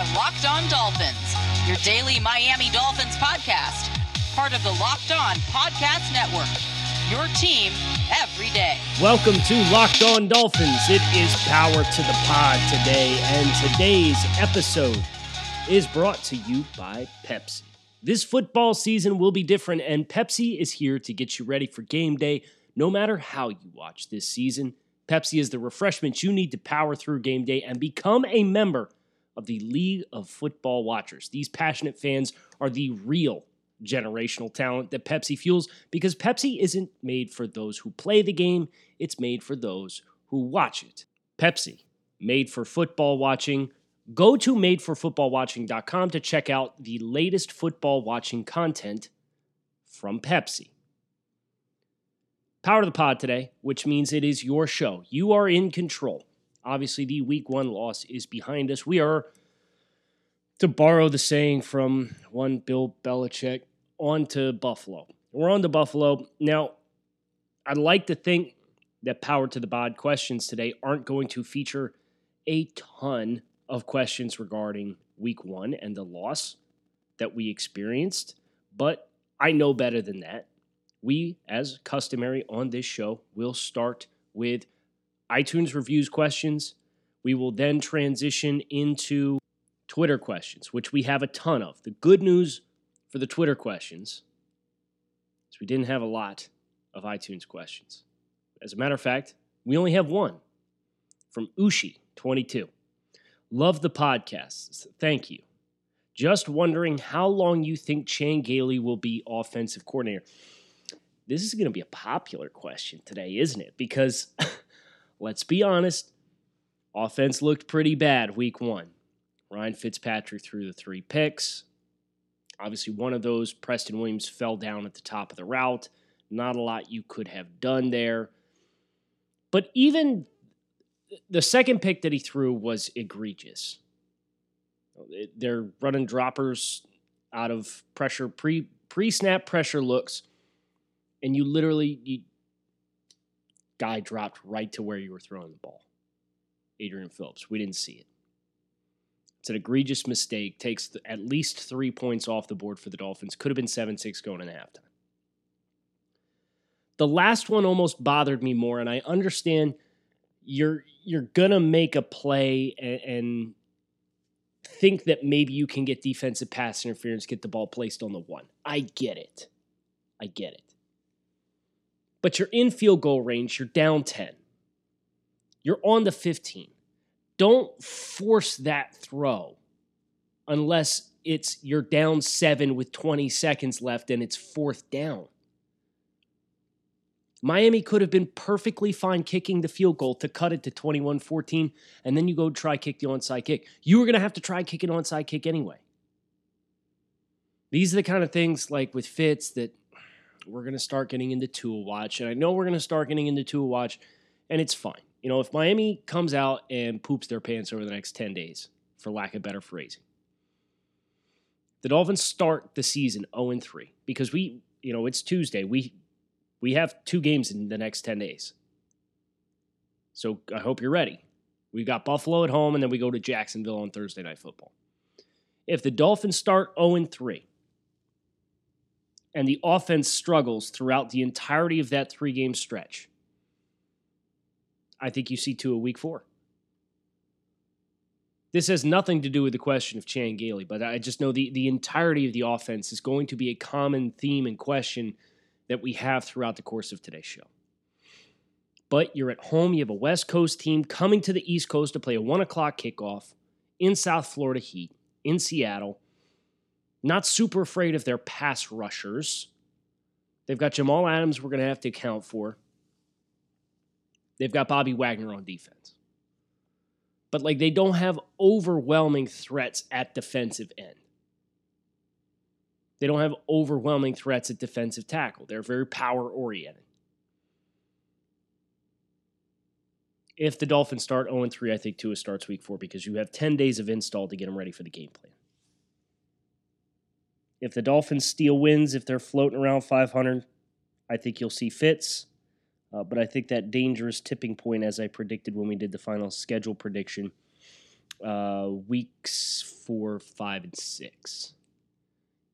are Locked On Dolphins, your daily Miami Dolphins podcast, part of the Locked On Podcast Network. Your team every day. Welcome to Locked On Dolphins. It is Power to the Pod today, and today's episode is brought to you by Pepsi. This football season will be different, and Pepsi is here to get you ready for game day no matter how you watch this season. Pepsi is the refreshment you need to power through game day and become a member of the League of Football Watchers. These passionate fans are the real generational talent that Pepsi fuels because Pepsi isn't made for those who play the game, it's made for those who watch it. Pepsi, made for football watching. Go to madeforfootballwatching.com to check out the latest football watching content from Pepsi. Power to the pod today, which means it is your show. You are in control. Obviously, the week one loss is behind us. We are, to borrow the saying from one Bill Belichick, on to Buffalo. We're on to Buffalo. Now, I'd like to think that Power to the Pod questions today aren't going to feature a ton of questions regarding week one and the loss that we experienced, but I know better than that we, as customary on this show, will start with iTunes reviews questions. We will then transition into Twitter questions, which we have a ton of. The good news for the Twitter questions is we didn't have a lot of iTunes questions. As a matter of fact, we only have one from Ushi22. Love the podcast. Thank you. Just wondering how long you think Chan Gailey will be offensive coordinator this is going to be a popular question today, isn't it? Because let's be honest, offense looked pretty bad week one. Ryan Fitzpatrick threw the three picks. Obviously, one of those, Preston Williams, fell down at the top of the route. Not a lot you could have done there. But even the second pick that he threw was egregious. They're running droppers out of pressure, pre pre snap pressure looks and you literally you guy dropped right to where you were throwing the ball. Adrian Phillips, we didn't see it. It's an egregious mistake. Takes the, at least three points off the board for the Dolphins. Could have been seven six going into halftime. The last one almost bothered me more, and I understand you're you're gonna make a play and, and think that maybe you can get defensive pass interference, get the ball placed on the one. I get it. I get it but you're in field goal range, you're down 10. You're on the 15. Don't force that throw unless it's you're down 7 with 20 seconds left and it's fourth down. Miami could have been perfectly fine kicking the field goal to cut it to 21 14, and then you go try kick the onside kick. You were going to have to try kick an onside kick anyway. These are the kind of things like with Fitz that we're going to start getting into Tua watch. And I know we're going to start getting into Tua watch, and it's fine. You know, if Miami comes out and poops their pants over the next 10 days, for lack of better phrasing, the Dolphins start the season 0 3 because we, you know, it's Tuesday. We we have two games in the next 10 days. So I hope you're ready. We've got Buffalo at home, and then we go to Jacksonville on Thursday Night Football. If the Dolphins start 0 3, and the offense struggles throughout the entirety of that three game stretch, I think you see Tua week four. This has nothing to do with the question of Chan Gailey, but I just know the, the entirety of the offense is going to be a common theme and question that we have throughout the course of today's show. But you're at home, you have a West Coast team coming to the East Coast to play a one o'clock kickoff in South Florida Heat, in Seattle not super afraid of their pass rushers. They've got Jamal Adams we're going to have to account for. They've got Bobby Wagner on defense. But like they don't have overwhelming threats at defensive end. They don't have overwhelming threats at defensive tackle. They're very power oriented. If the Dolphins start 0 3, I think Tua starts week four because you have 10 days of install to get them ready for the game plan. If the Dolphins steal wins, if they're floating around 500, I think you'll see Fitz. Uh, but I think that dangerous tipping point, as I predicted when we did the final schedule prediction, uh, weeks four, five, and six.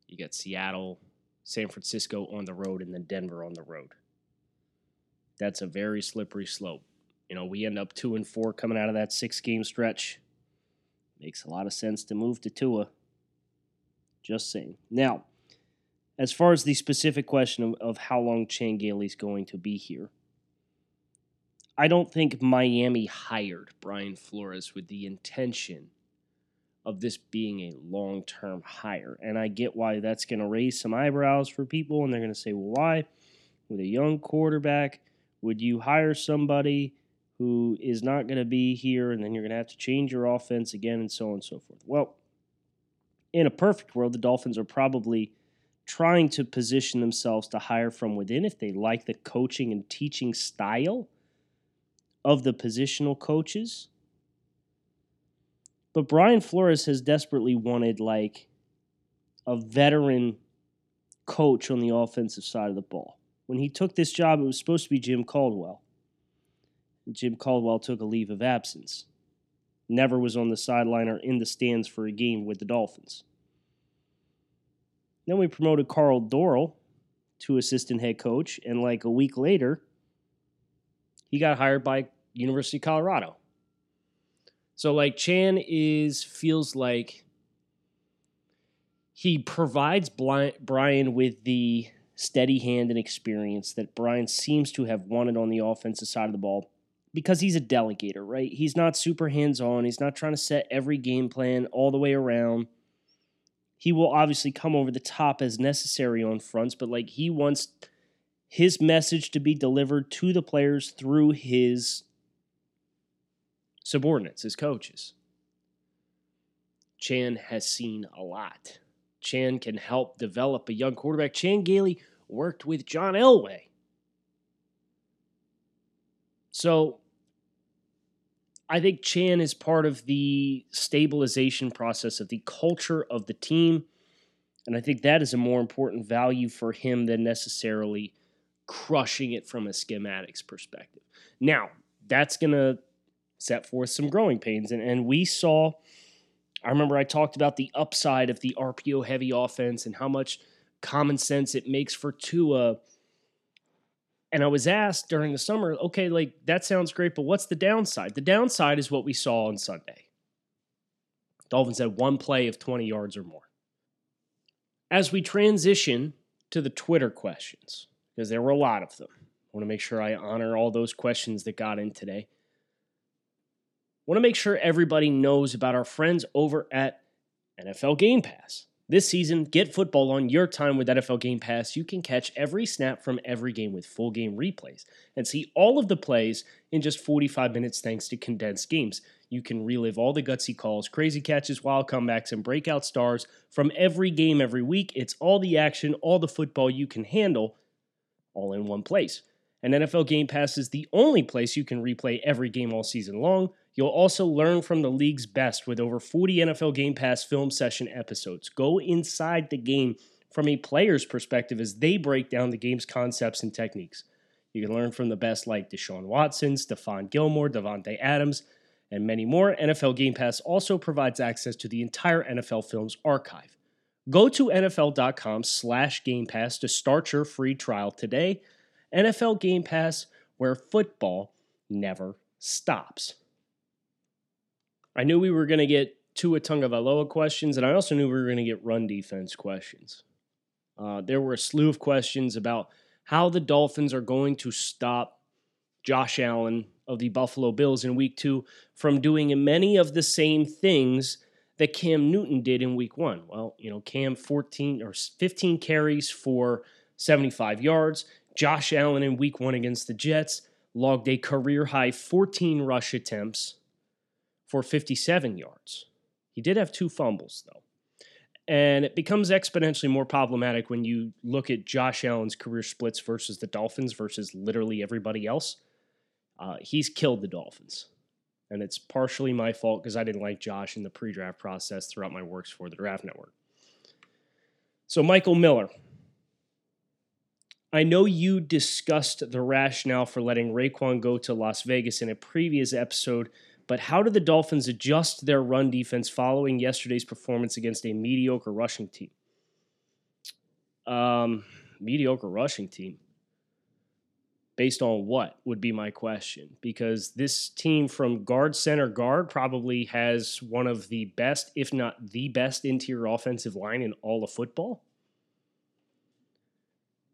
You got Seattle, San Francisco on the road, and then Denver on the road. That's a very slippery slope. You know, we end up two and four coming out of that six game stretch. Makes a lot of sense to move to Tua. Just saying. Now, as far as the specific question of, of how long Chan Gailey's going to be here, I don't think Miami hired Brian Flores with the intention of this being a long term hire. And I get why that's going to raise some eyebrows for people, and they're going to say, well, why? With a young quarterback, would you hire somebody who is not going to be here and then you're going to have to change your offense again and so on and so forth? Well, in a perfect world, the Dolphins are probably trying to position themselves to hire from within if they like the coaching and teaching style of the positional coaches. But Brian Flores has desperately wanted like a veteran coach on the offensive side of the ball. When he took this job, it was supposed to be Jim Caldwell. Jim Caldwell took a leave of absence. Never was on the sideline or in the stands for a game with the Dolphins. Then we promoted Karl Dorrell to assistant head coach, and like a week later, he got hired by University of Colorado. So like Chan is feels like he provides Brian with the steady hand and experience that Brian seems to have wanted on the offensive side of the ball because he's a delegator, right? He's not super hands on. He's not trying to set every game plan all the way around. He will obviously come over the top as necessary on fronts, but like he wants his message to be delivered to the players through his subordinates, his coaches. Chan has seen a lot. Chan can help develop a young quarterback. Chan Gailey worked with John Elway. So I think Chan is part of the stabilization process of the culture of the team. And I think that is a more important value for him than necessarily crushing it from a schematics perspective. Now, that's going to set forth some growing pains. And, and we saw, I remember I talked about the upside of the RPO heavy offense and how much common sense it makes for Tua and I was asked during the summer, okay, like that sounds great, but what's the downside? The downside is what we saw on Sunday. Dolphins had one play of 20 yards or more. As we transition to the Twitter questions, because there were a lot of them, I want to make sure I honor all those questions that got in today. I want to make sure everybody knows about our friends over at NFL Game Pass. This season, get football on your time with NFL Game Pass. You can catch every snap from every game with full game replays and see all of the plays in just 45 minutes thanks to condensed games. You can relive all the gutsy calls, crazy catches, wild comebacks, and breakout stars from every game every week. It's all the action, all the football you can handle, all in one place. And NFL Game Pass is the only place you can replay every game all season long. You'll also learn from the league's best with over 40 NFL Game Pass film session episodes. Go inside the game from a player's perspective as they break down the game's concepts and techniques. You can learn from the best like Deshaun Watson, Stephon Gilmore, Davante Adams, and many more. NFL Game Pass also provides access to the entire NFL Films archive. Go to NFL.com slash Game Pass to start your free trial today. NFL Game Pass, where football never stops. I knew we were going to get Tua Tagovailoa questions, and I also knew we were going to get run defense questions. Uh, there were a slew of questions about how the Dolphins are going to stop Josh Allen of the Buffalo Bills in week two from doing many of the same things that Cam Newton did in week one. Well, you know, Cam 14 or 15 carries for 75 yards. Josh Allen in week one against the Jets logged a career high 14 rush attempts for 57 yards. He did have two fumbles, though. And it becomes exponentially more problematic when you look at Josh Allen's career splits versus the Dolphins versus literally everybody else. Uh, he's killed the Dolphins. And it's partially my fault because I didn't like Josh in the pre draft process throughout my works for the Draft Network. So, Michael Miller. I know you discussed the rationale for letting Raekwon go to Las Vegas in a previous episode But how did the Dolphins adjust their run defense following yesterday's performance against a mediocre rushing team? Um, mediocre rushing team. Based on what would be my question? Because this team from guard, center, guard probably has one of the best, if not the best, interior offensive line in all of football.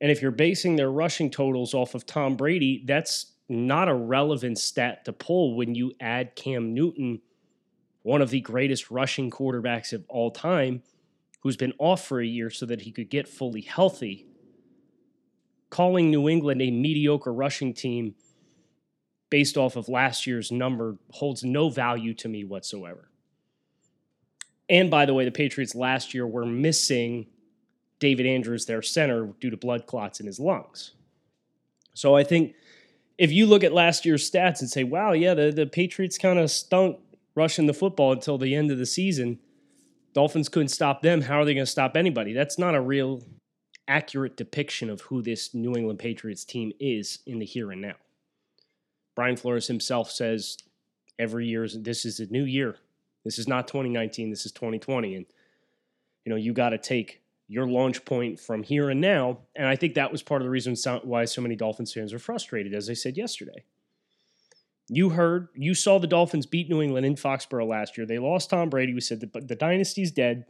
And if you're basing their rushing totals off of Tom Brady, that's not a relevant stat to pull when you add Cam Newton, one of the greatest rushing quarterbacks of all time, who's been off for a year so that he could get fully healthy. Calling New England a mediocre rushing team based off of last year's number holds no value to me whatsoever. And by the way, the Patriots last year were missing David Andrews, their center, due to blood clots in his lungs. So I think if you look at last year's stats and say, wow, yeah, the, the Patriots kind of stunk rushing the football until the end of the season, Dolphins couldn't stop them. How are they going to stop anybody? That's not a real accurate depiction of who this New England Patriots team is in the here and now. Brian Flores himself says every year this is a new year. This is not 2019, this is 2020 and you know, you got to take your launch point from here and now. And I think that was part of the reason why so many Dolphins fans are frustrated, as I said yesterday. You heard, you saw the Dolphins beat New England in Foxborough last year. They lost Tom Brady. We said the, the dynasty's dead.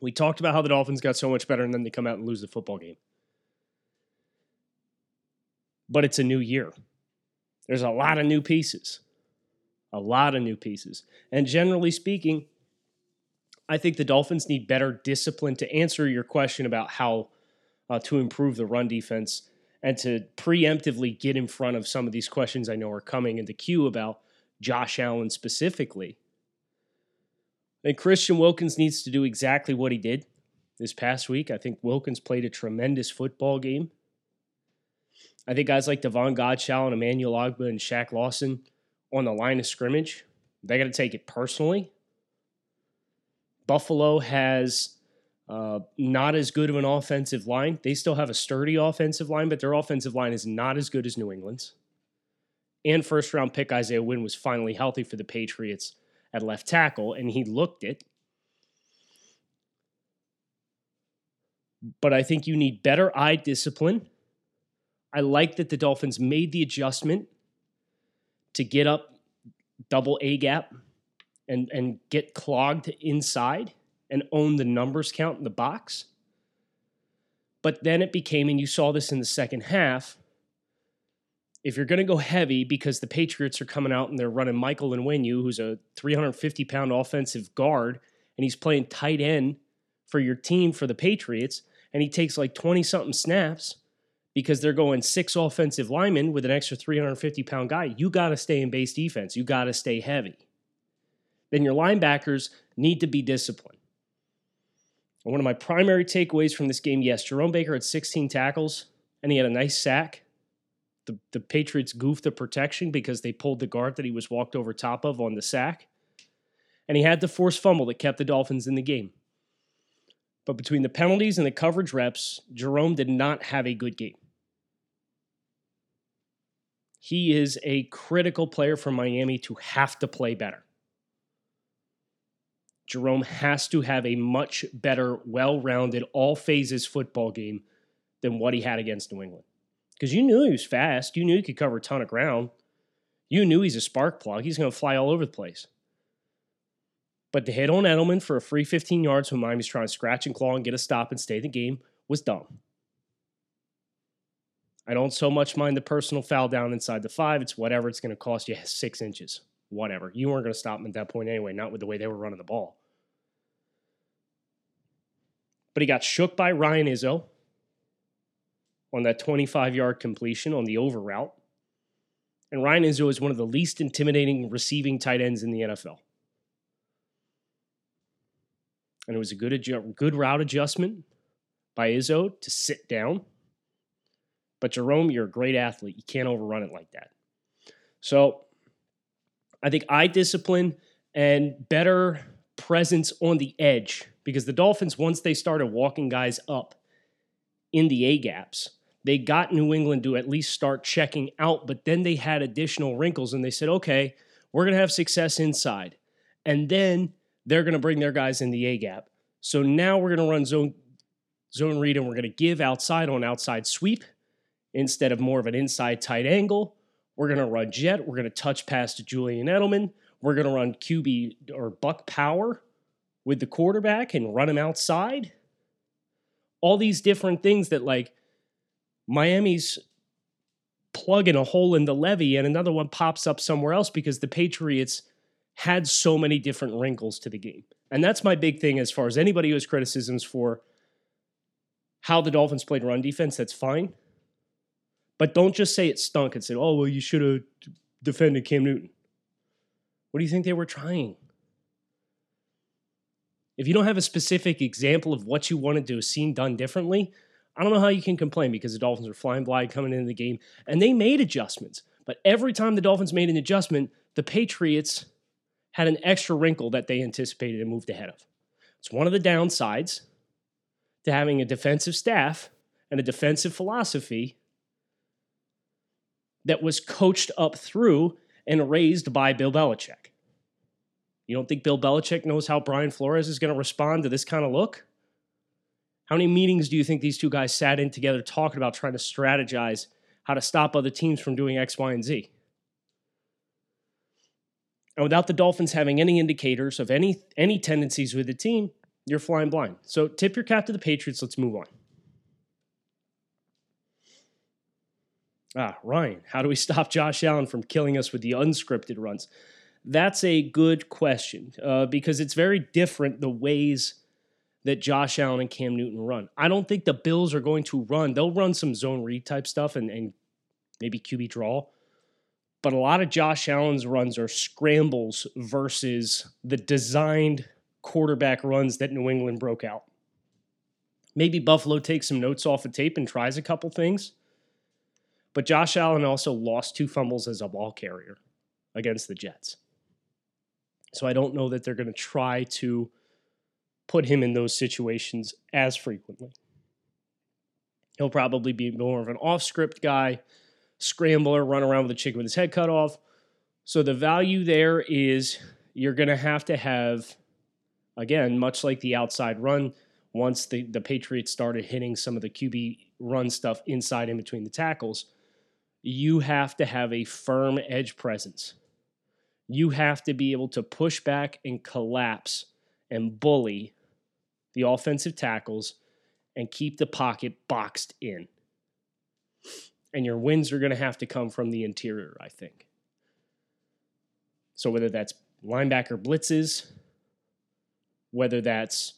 We talked about how the Dolphins got so much better and then they come out and lose the football game. But it's a new year. There's a lot of new pieces. A lot of new pieces. And generally speaking, I think the Dolphins need better discipline to answer your question about how uh, to improve the run defense and to preemptively get in front of some of these questions I know are coming into queue about Josh Allen specifically. And Christian Wilkins needs to do exactly what he did this past week. I think Wilkins played a tremendous football game. I think guys like Davon Godchaux and Emmanuel Ogbah and Shaq Lawson on the line of scrimmage, they got to take it personally Buffalo has uh, not as good of an offensive line. They still have a sturdy offensive line, but their offensive line is not as good as New England's. And first round pick Isaiah Wynn was finally healthy for the Patriots at left tackle, and he looked it. But I think you need better eye discipline. I like that the Dolphins made the adjustment to get up double A gap and and get clogged inside and own the numbers count in the box. But then it became, and you saw this in the second half. If you're going to go heavy because the Patriots are coming out and they're running Michael Onwenu, who's a 350 pound offensive guard, and he's playing tight end for your team for the Patriots, and he takes like 20 something snaps because they're going six offensive linemen with an extra 350 pound guy, you got to stay in base defense. You got to stay heavy then your linebackers need to be disciplined. And one of my primary takeaways from this game, yes, Jerome Baker had 16 tackles and he had a nice sack. The, the Patriots goofed the protection because they pulled the guard that he was walked over top of on the sack. And he had the forced fumble that kept the Dolphins in the game. But between the penalties and the coverage reps, Jerome did not have a good game. He is a critical player for Miami to have to play better. Jerome has to have a much better, well rounded, all phases football game than what he had against New England. Because you knew he was fast. You knew he could cover a ton of ground. You knew he's a spark plug. He's going to fly all over the place. But to hit on Edelman for a free 15 yards when Miami's trying to scratch and claw and get a stop and stay in the game was dumb. I don't so much mind the personal foul down inside the five. It's whatever. It's going to cost you six inches whatever. You weren't going to stop him at that point anyway, not with the way they were running the ball. But he got shook by Ryan Izzo on that 25 yard completion on the over route. And Ryan Izzo is one of the least intimidating receiving tight ends in the NFL. And it was a good, good route adjustment by Izzo to sit down. But Jerome, you're a great athlete. You can't overrun it like that. So I think eye discipline and better presence on the edge because the Dolphins, once they started walking guys up in the A gaps, they got New England to at least start checking out, but then they had additional wrinkles and they said, okay, We're going to have success inside. And then they're going to bring their guys in the A gap. So now we're going to run zone zone read and we're going to give outside on outside sweep instead of more of an inside tight angle. We're going to run jet. We're going to touch pass to Julian Edelman. We're going to run QB or buck power with the quarterback and run him outside. All these different things that like Miami's plugging a hole in the levee and another one pops up somewhere else because the Patriots had so many different wrinkles to the game. And that's my big thing as far as anybody who has criticisms for how the Dolphins played run defense, that's fine. But don't just say it stunk and say, oh, well, you should have defended Cam Newton. What do you think they were trying? If you don't have a specific example of what you wanted to have seen done differently, I don't know how you can complain because the Dolphins were flying blind coming into the game and they made adjustments. But every time the Dolphins made an adjustment, the Patriots had an extra wrinkle that they anticipated and moved ahead of. It's one of the downsides to having a defensive staff and a defensive philosophy that was coached up through and raised by Bill Belichick. You don't think Bill Belichick knows how Brian Flores is going to respond to this kind of look? How many meetings do you think these two guys sat in together talking about trying to strategize how to stop other teams from doing X, Y, and Z? And without the Dolphins having any indicators of any any tendencies with the team, you're flying blind. So tip your cap to the Patriots. Let's move on. Ah, Ryan, how do we stop Josh Allen from killing us with the unscripted runs? That's a good question uh, because it's very different the ways that Josh Allen and Cam Newton run. I don't think the Bills are going to run. They'll run some zone read type stuff and, and maybe QB draw, but a lot of Josh Allen's runs are scrambles versus the designed quarterback runs that New England broke out. Maybe Buffalo takes some notes off the tape and tries a couple things. But Josh Allen also lost two fumbles as a ball carrier against the Jets. So I don't know that they're going to try to put him in those situations as frequently. He'll probably be more of an off script guy scrambler, run around with a chicken with his head cut off. So the value there is you're going to have to have, again, much like the outside run, once the, the Patriots started hitting some of the QB run stuff inside in between the tackles, you have to have a firm edge presence. You have to be able to push back and collapse and bully the offensive tackles and keep the pocket boxed in and your wins are going to have to come from the interior, I think. So whether that's linebacker blitzes, whether that's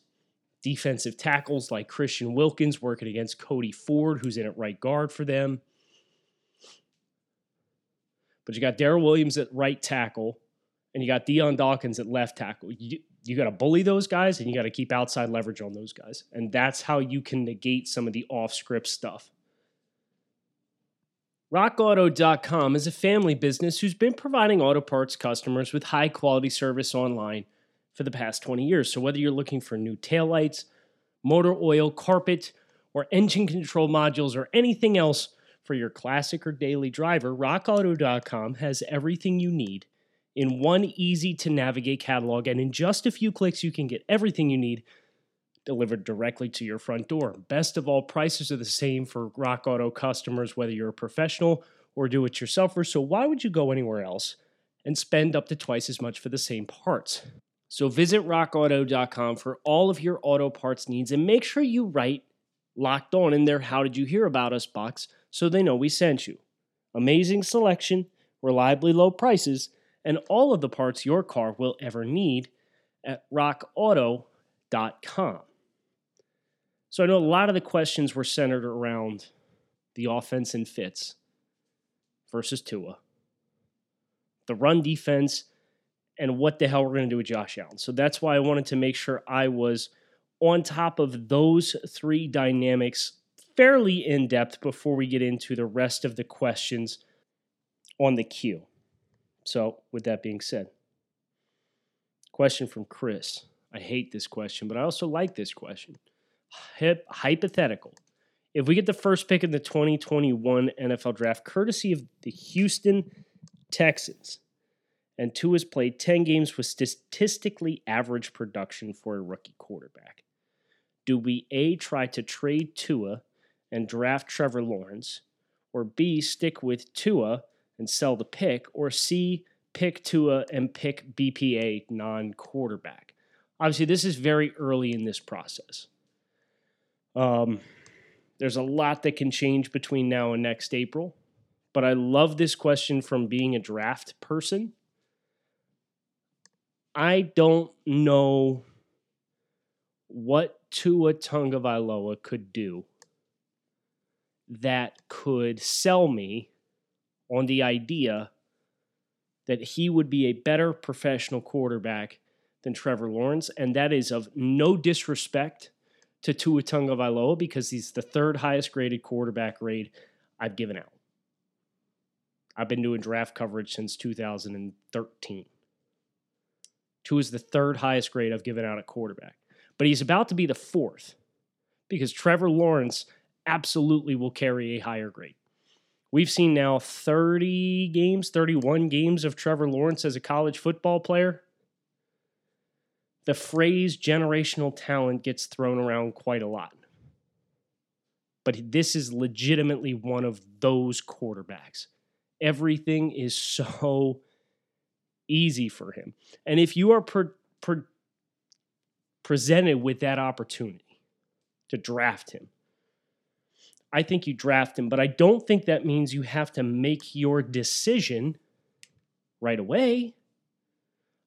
defensive tackles like Christian Wilkins working against Cody Ford, who's in at right guard for them. But you got Daryl Williams at right tackle, and you got Dion Dawkins at left tackle. You, you got to bully those guys, and you got to keep outside leverage on those guys. And that's how you can negate some of the off script stuff. RockAuto.com is a family business who's been providing auto parts customers with high quality service online for the past 20 years. So, whether you're looking for new taillights, motor oil, carpet, or engine control modules, or anything else for your classic or daily driver, RockAuto.com has everything you need in one easy to navigate catalog. And in just a few clicks, you can get everything you need delivered directly to your front door. Best of all, prices are the same for Rock Auto customers, whether you're a professional or do it yourselfer. So, why would you go anywhere else and spend up to twice as much for the same parts? So, visit rockauto.com for all of your auto parts needs and make sure you write locked on in their How Did You Hear About Us box so they know we sent you. Amazing selection, reliably low prices, and all of the parts your car will ever need at rockauto.com. So I know a lot of the questions were centered around the offense and Fitz versus Tua, the run defense, and what the hell we're going to do with Josh Allen. So that's why I wanted to make sure I was on top of those three dynamics fairly in depth before we get into the rest of the questions on the queue. So, with that being said, question from Chris. I hate this question, but I also like this question hip, hypothetical. If we get the first pick in the 2021 NFL draft, courtesy of the Houston Texans, and Tua has played 10 games with statistically average production for a rookie quarterback. Do we A, try to trade Tua and draft Trevor Lawrence, or B, stick with Tua and sell the pick, or C, pick Tua and pick BPA non quarterback? Obviously, this is very early in this process. Um, there's a lot that can change between now and next April, but I love this question from being a draft person. I don't know what Tua Tagovailoa could do that could sell me on the idea that he would be a better professional quarterback than Trevor Lawrence, and that is of no disrespect to Tua Tagovailoa because he's the third highest graded quarterback grade I've given out. I've been doing draft coverage since 2013. Tua is the third highest grade I've given out at quarterback, but he's about to be the fourth because Trevor Lawrence absolutely will carry a higher grade. We've seen now 30 games, 31 games of Trevor Lawrence as a college football player the phrase generational talent gets thrown around quite a lot. But this is legitimately one of those quarterbacks. Everything is so easy for him. And if you are pre- pre- presented with that opportunity to draft him, I think you draft him, but I don't think that means you have to make your decision right away.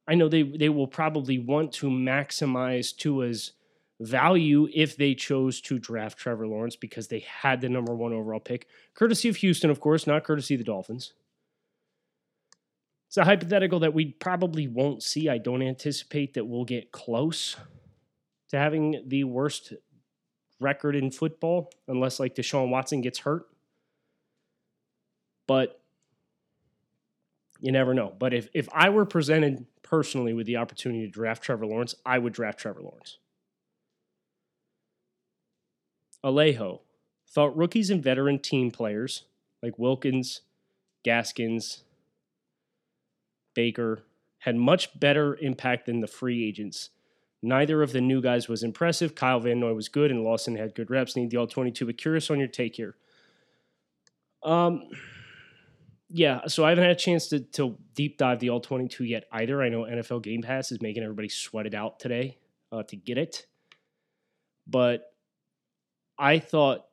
I know they they will probably want to maximize Tua's value if they chose to draft Trevor Lawrence because they had the number one overall pick, courtesy of Houston, of course, not courtesy of the Dolphins. It's a hypothetical that we probably won't see. I don't anticipate that we'll get close to having the worst record in football unless like Deshaun Watson gets hurt. But you never know. But if if I were presented personally with the opportunity to draft Trevor Lawrence, I would draft Trevor Lawrence. Alejo thought rookies and veteran team players like Wilkins, Gaskins, Baker had much better impact than the free agents. Neither of the new guys was impressive. Kyle Van Noy was good, and Lawson had good reps. Need the all 22, but curious on your take here. Um, yeah, so I haven't had a chance to, to deep dive the all 22 yet either. I know NFL Game Pass is making everybody sweat it out today uh, to get it. But I thought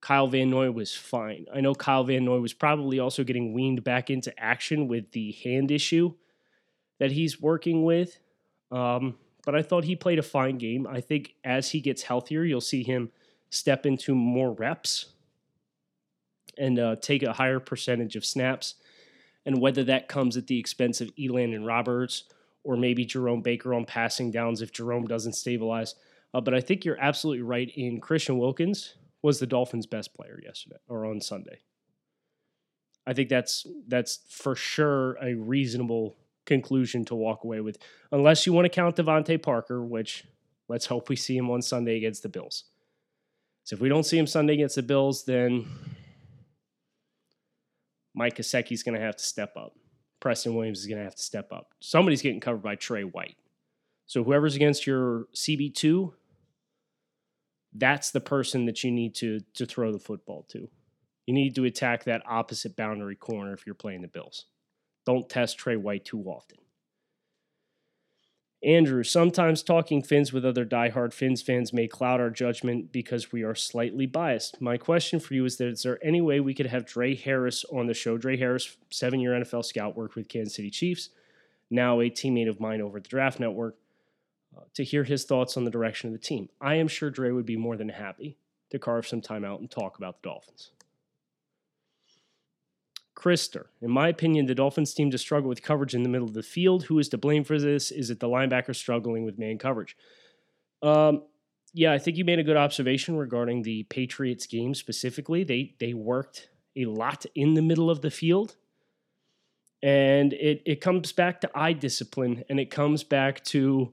Kyle Van Noy was fine. I know Kyle Van Noy was probably also getting weaned back into action with the hand issue that he's working with. Um, but I thought he played a fine game. I think as he gets healthier, you'll see him step into more reps and uh, take a higher percentage of snaps. And whether that comes at the expense of Elandon Roberts or maybe Jerome Baker on passing downs if Jerome doesn't stabilize. Uh, but I think you're absolutely right in Christian Wilkins was the Dolphins' best player yesterday or on Sunday. I think that's that's for sure a reasonable conclusion to walk away with, unless you want to count DeVante Parker, which let's hope we see him on Sunday against the Bills. So if we don't see him Sunday against the Bills, then Mike Gesicki's going to have to step up. Preston Williams is going to have to step up. Somebody's getting covered by Trey White. So whoever's against your CB2, that's the person that you need to to throw the football to. You need to attack that opposite boundary corner if you're playing the Bills. Don't test Trey White too often. Andrew, sometimes talking Fins with other diehard Fins fans may cloud our judgment because we are slightly biased. My question for you is that is there any way we could have Drae Harris on the show? Drae Harris, seven year NFL scout, worked with Kansas City Chiefs, now a teammate of mine over at the Draft Network, uh, to hear his thoughts on the direction of the team. I am sure Drae would be more than happy to carve some time out and talk about the Dolphins. Krister. In my opinion, the Dolphins seem to struggle with coverage in the middle of the field. Who is to blame for this? Is it the linebacker struggling with man coverage? Um, yeah, I think you made a good observation regarding the Patriots game specifically. They they worked a lot in the middle of the field. And it, it comes back to eye discipline and it comes back to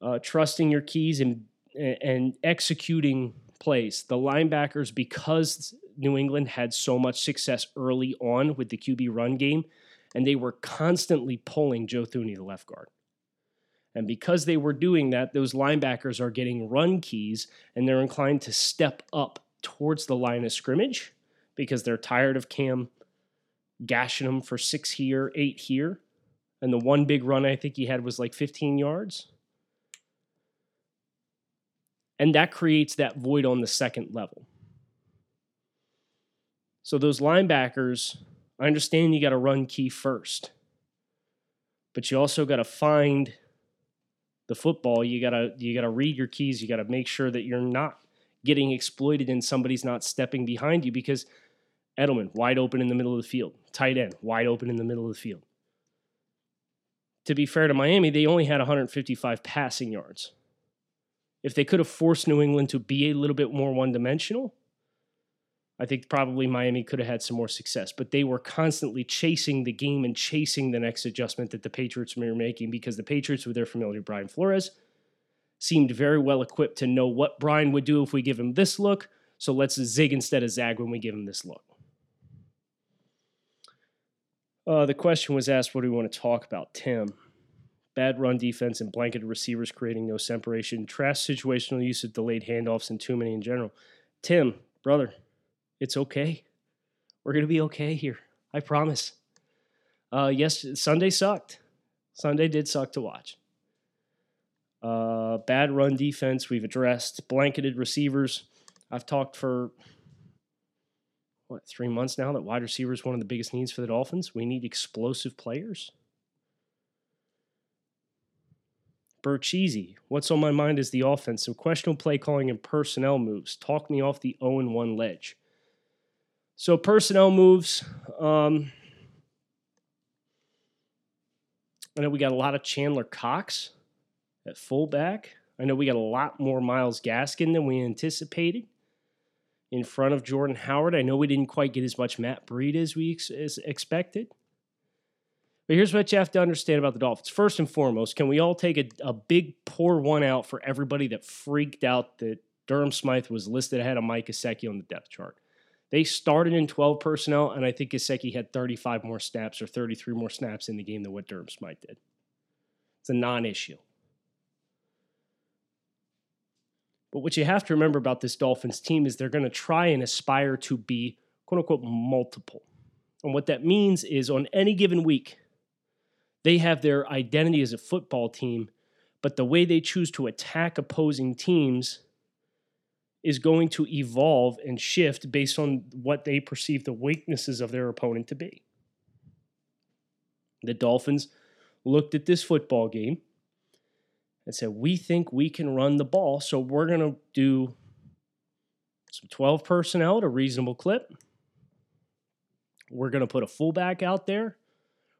uh, trusting your keys and and executing plays. The linebackers, because New England had so much success early on with the QB run game, and they were constantly pulling Joe Thuney, the left guard. And because they were doing that, those linebackers are getting run keys and they're inclined to step up towards the line of scrimmage because they're tired of Cam gashing them for six here, eight here. And the one big run I think he had was like 15 yards. And that creates that void on the second level. So those linebackers, I understand you got to run key first, but you also got to find the football, you gotta you gotta read your keys. You gotta make sure that you're not getting exploited and somebody's not stepping behind you because Edelman wide open in the middle of the field, tight end wide open in the middle of the field. To be fair to Miami, they only had 155 passing yards. If they could have forced New England to be a little bit more one dimensional, I think probably Miami could have had some more success, but they were constantly chasing the game and chasing the next adjustment that the Patriots were making because the Patriots, with their familiar Brian Flores, seemed very well equipped to know what Brian would do if we give him this look. So let's zig instead of zag when we give him this look. Uh, the question was asked, what do we want to talk about? Tim. Bad run defense and blanketed receivers creating no separation. Trash situational use of delayed handoffs and too many in general. Tim, brother, it's okay. We're going to be okay here. I promise. Uh, yes, Sunday sucked. Sunday did suck to watch. Uh, bad run defense, we've addressed. Blanketed receivers. I've talked for, what, three months now that wide receiver is one of the biggest needs for the Dolphins. We need explosive players. Burcheesy, what's on my mind is the offense. Some questionable play calling and personnel moves. Talk me off the 0 1 ledge. So personnel moves. Um, I know we got a lot of Chandler Cox at fullback. I know we got a lot more Myles Gaskin than we anticipated in front of Jordan Howard. I know we didn't quite get as much Matt Breida as we ex- as expected. But here's what you have to understand about the Dolphins. First and foremost, can we all take a, a big pour one out for everybody that freaked out that Durham Smythe was listed ahead of Mike Gesicki on the depth chart? They started in 12 personnel, and I think Gesicki had 35 more snaps or 33 more snaps in the game than what Durham Smythe did. It's a non issue. But what you have to remember about this Dolphins team is they're going to try and aspire to be quote unquote multiple. And what that means is on any given week, they have their identity as a football team, but the way they choose to attack opposing teams is going to evolve and shift based on what they perceive the weaknesses of their opponent to be. The Dolphins looked at this football game and said, We think we can run the ball, so we're going to do some 12 personnel at a reasonable clip. We're going to put a fullback out there.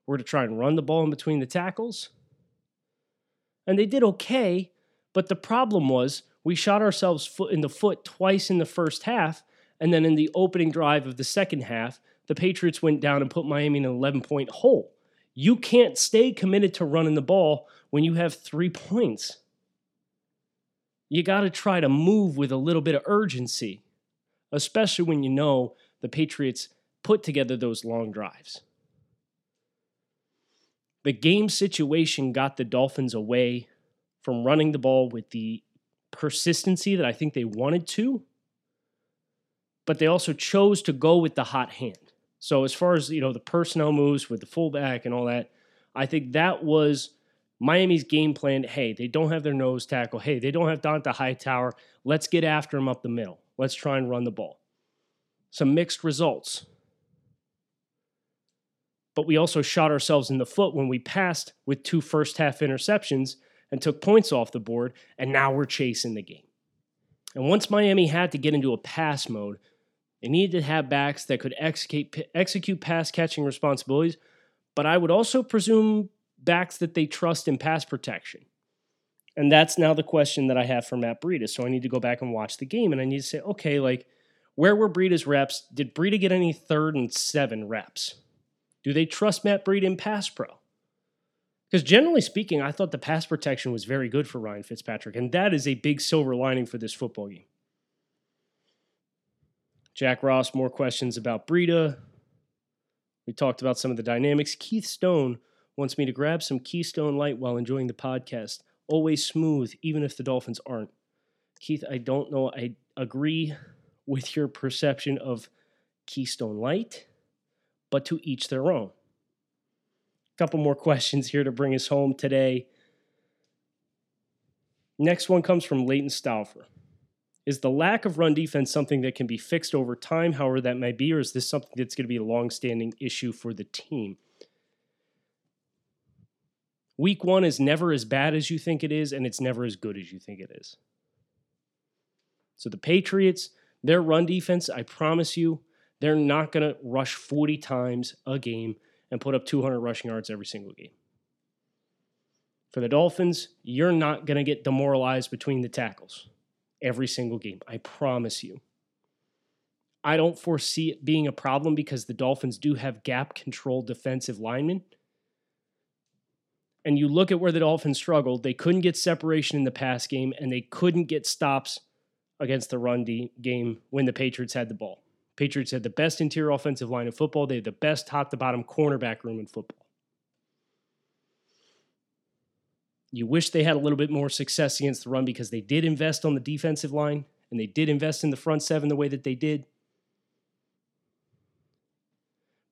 We're to try and run the ball in between the tackles. And they did okay, but the problem was we shot ourselves foot in the foot twice in the first half, and then in the opening drive of the second half, the Patriots went down and put Miami in an 11 point hole. You can't stay committed to running the ball when you have three points. You got to try to move with a little bit of urgency, especially when you know the Patriots put together those long drives. The game situation got the Dolphins away from running the ball with the persistency that I think they wanted to, but they also chose to go with the hot hand. So as far as you know, the personnel moves with the fullback and all that, I think that was Miami's game plan. Hey, they don't have their nose tackle. Hey, they don't have Dont'a Hightower. Let's get after him up the middle. Let's try and run the ball. Some mixed results. But we also shot ourselves in the foot when we passed with two first half interceptions and took points off the board, and now we're chasing the game. And once Miami had to get into a pass mode, they needed to have backs that could execute, execute pass catching responsibilities, but I would also presume backs that they trust in pass protection. And that's now the question that I have for Matt Breida. So I need to go back and watch the game and I need to say, okay, like, where were Breida's reps? Did Breida get any third and seven reps? Do they trust Matt Breida in pass pro? Because generally speaking, I thought the pass protection was very good for Ryan Fitzpatrick, and that is a big silver lining for this football game. Jack Ross, more questions about Breida. We talked about some of the dynamics. Keith Stone wants me to grab some Keystone Light while enjoying the podcast. Always smooth, even if the Dolphins aren't. Keith, I don't know. I agree with your perception of Keystone Light, but to each their own. A couple more questions here to bring us home today. Next one comes from Leighton Stauffer. Is the lack of run defense something that can be fixed over time, however that may be, or is this something that's going to be a long-standing issue for the team? Week one is never as bad as you think it is, and it's never as good as you think it is. So the Patriots, their run defense, I promise you, they're not going to rush 40 times a game and put up 200 rushing yards every single game. For the Dolphins, you're not going to get demoralized between the tackles every single game. I promise you. I don't foresee it being a problem because the Dolphins do have gap control defensive linemen. And you look at where the Dolphins struggled, they couldn't get separation in the pass game and they couldn't get stops against the run game when the Patriots had the ball. Patriots had the best interior offensive line in football. They had the best top to bottom cornerback room in football. You wish they had a little bit more success against the run because they did invest on the defensive line and they did invest in the front seven the way that they did.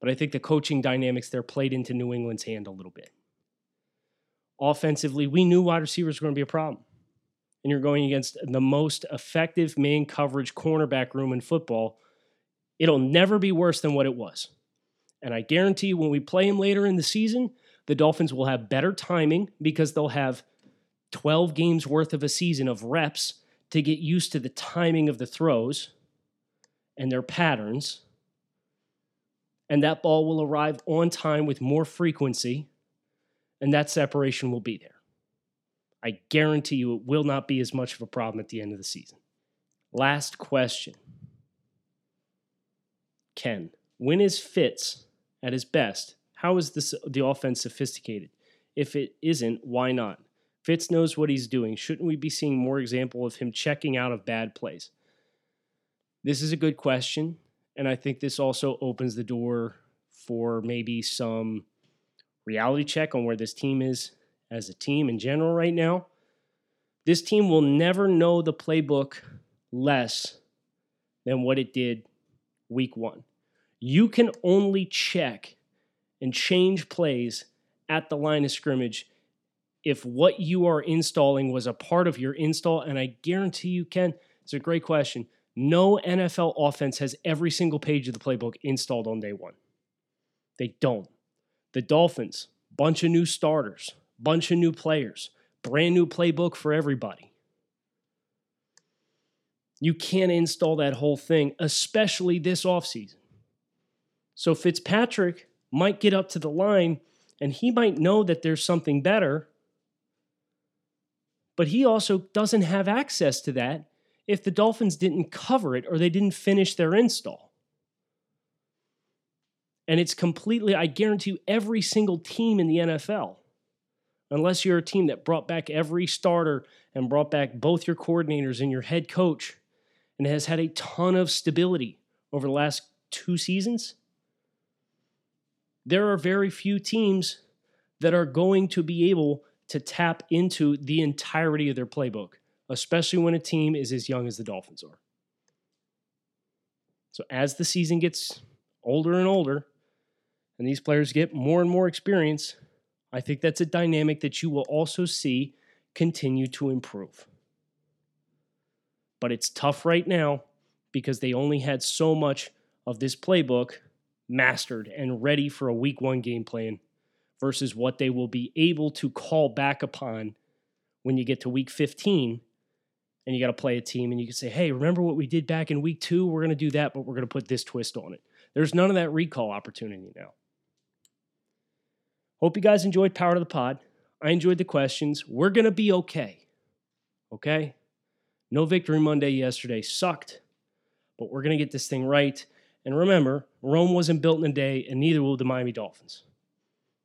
But I think the coaching dynamics there played into New England's hand a little bit. Offensively, we knew wide receivers were going to be a problem. And you're going against the most effective man coverage cornerback room in football. It'll never be worse than what it was. And I guarantee when we play him later in the season, the Dolphins will have better timing because they'll have 12 games worth of a season of reps to get used to the timing of the throws and their patterns. And that ball will arrive on time with more frequency, and that separation will be there. I guarantee you it will not be as much of a problem at the end of the season. Last question Ken, when is Fitz at his best how is this the offense sophisticated? If it isn't, why not? Fitz knows what he's doing. Shouldn't we be seeing more example of him checking out of bad plays? This is a good question, and I think this also opens the door for maybe some reality check on where this team is as a team in general right now. This team will never know the playbook less than what it did week 1. You can only check and change plays at the line of scrimmage if what you are installing was a part of your install. And I guarantee you, Ken, it's a great question. No NFL offense has every single page of the playbook installed on day one. They don't. The Dolphins, bunch of new starters, bunch of new players, brand new playbook for everybody. You can't install that whole thing, especially this offseason. So Fitzpatrick might get up to the line and he might know that there's something better, but he also doesn't have access to that if the Dolphins didn't cover it or they didn't finish their install. And it's completely, I guarantee you, every single team in the NFL, unless you're a team that brought back every starter and brought back both your coordinators and your head coach and has had a ton of stability over the last two seasons, there are very few teams that are going to be able to tap into the entirety of their playbook, especially when a team is as young as the Dolphins are. So, as the season gets older and older, and these players get more and more experience, I think that's a dynamic that you will also see continue to improve. But it's tough right now because they only had so much of this playbook mastered and ready for a week one game plan versus what they will be able to call back upon when you get to week 15 and you got to play a team and you can say, hey, remember what we did back in week two? We're going to do that, but we're going to put this twist on it. There's none of that recall opportunity now. Hope you guys enjoyed Power to the Pod. I enjoyed the questions. We're going to be okay. Okay? No victory Monday yesterday sucked, but we're going to get this thing right. And remember, Rome wasn't built in a day, and neither will the Miami Dolphins.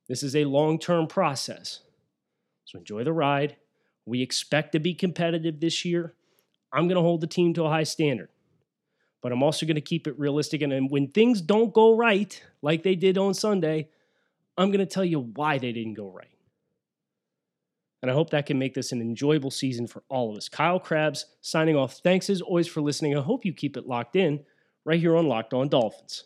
This is a long term process. So enjoy the ride. We expect to be competitive this year. I'm going to hold the team to a high standard. but I'm also going to keep it realistic. And, when things don't go right, like they did on Sunday, I'm going to tell you why they didn't go right. And I hope that can make this an enjoyable season for all of us. Kyle Crabbs signing off. Thanks as always for listening. I hope you keep it locked in right here on Locked On Dolphins.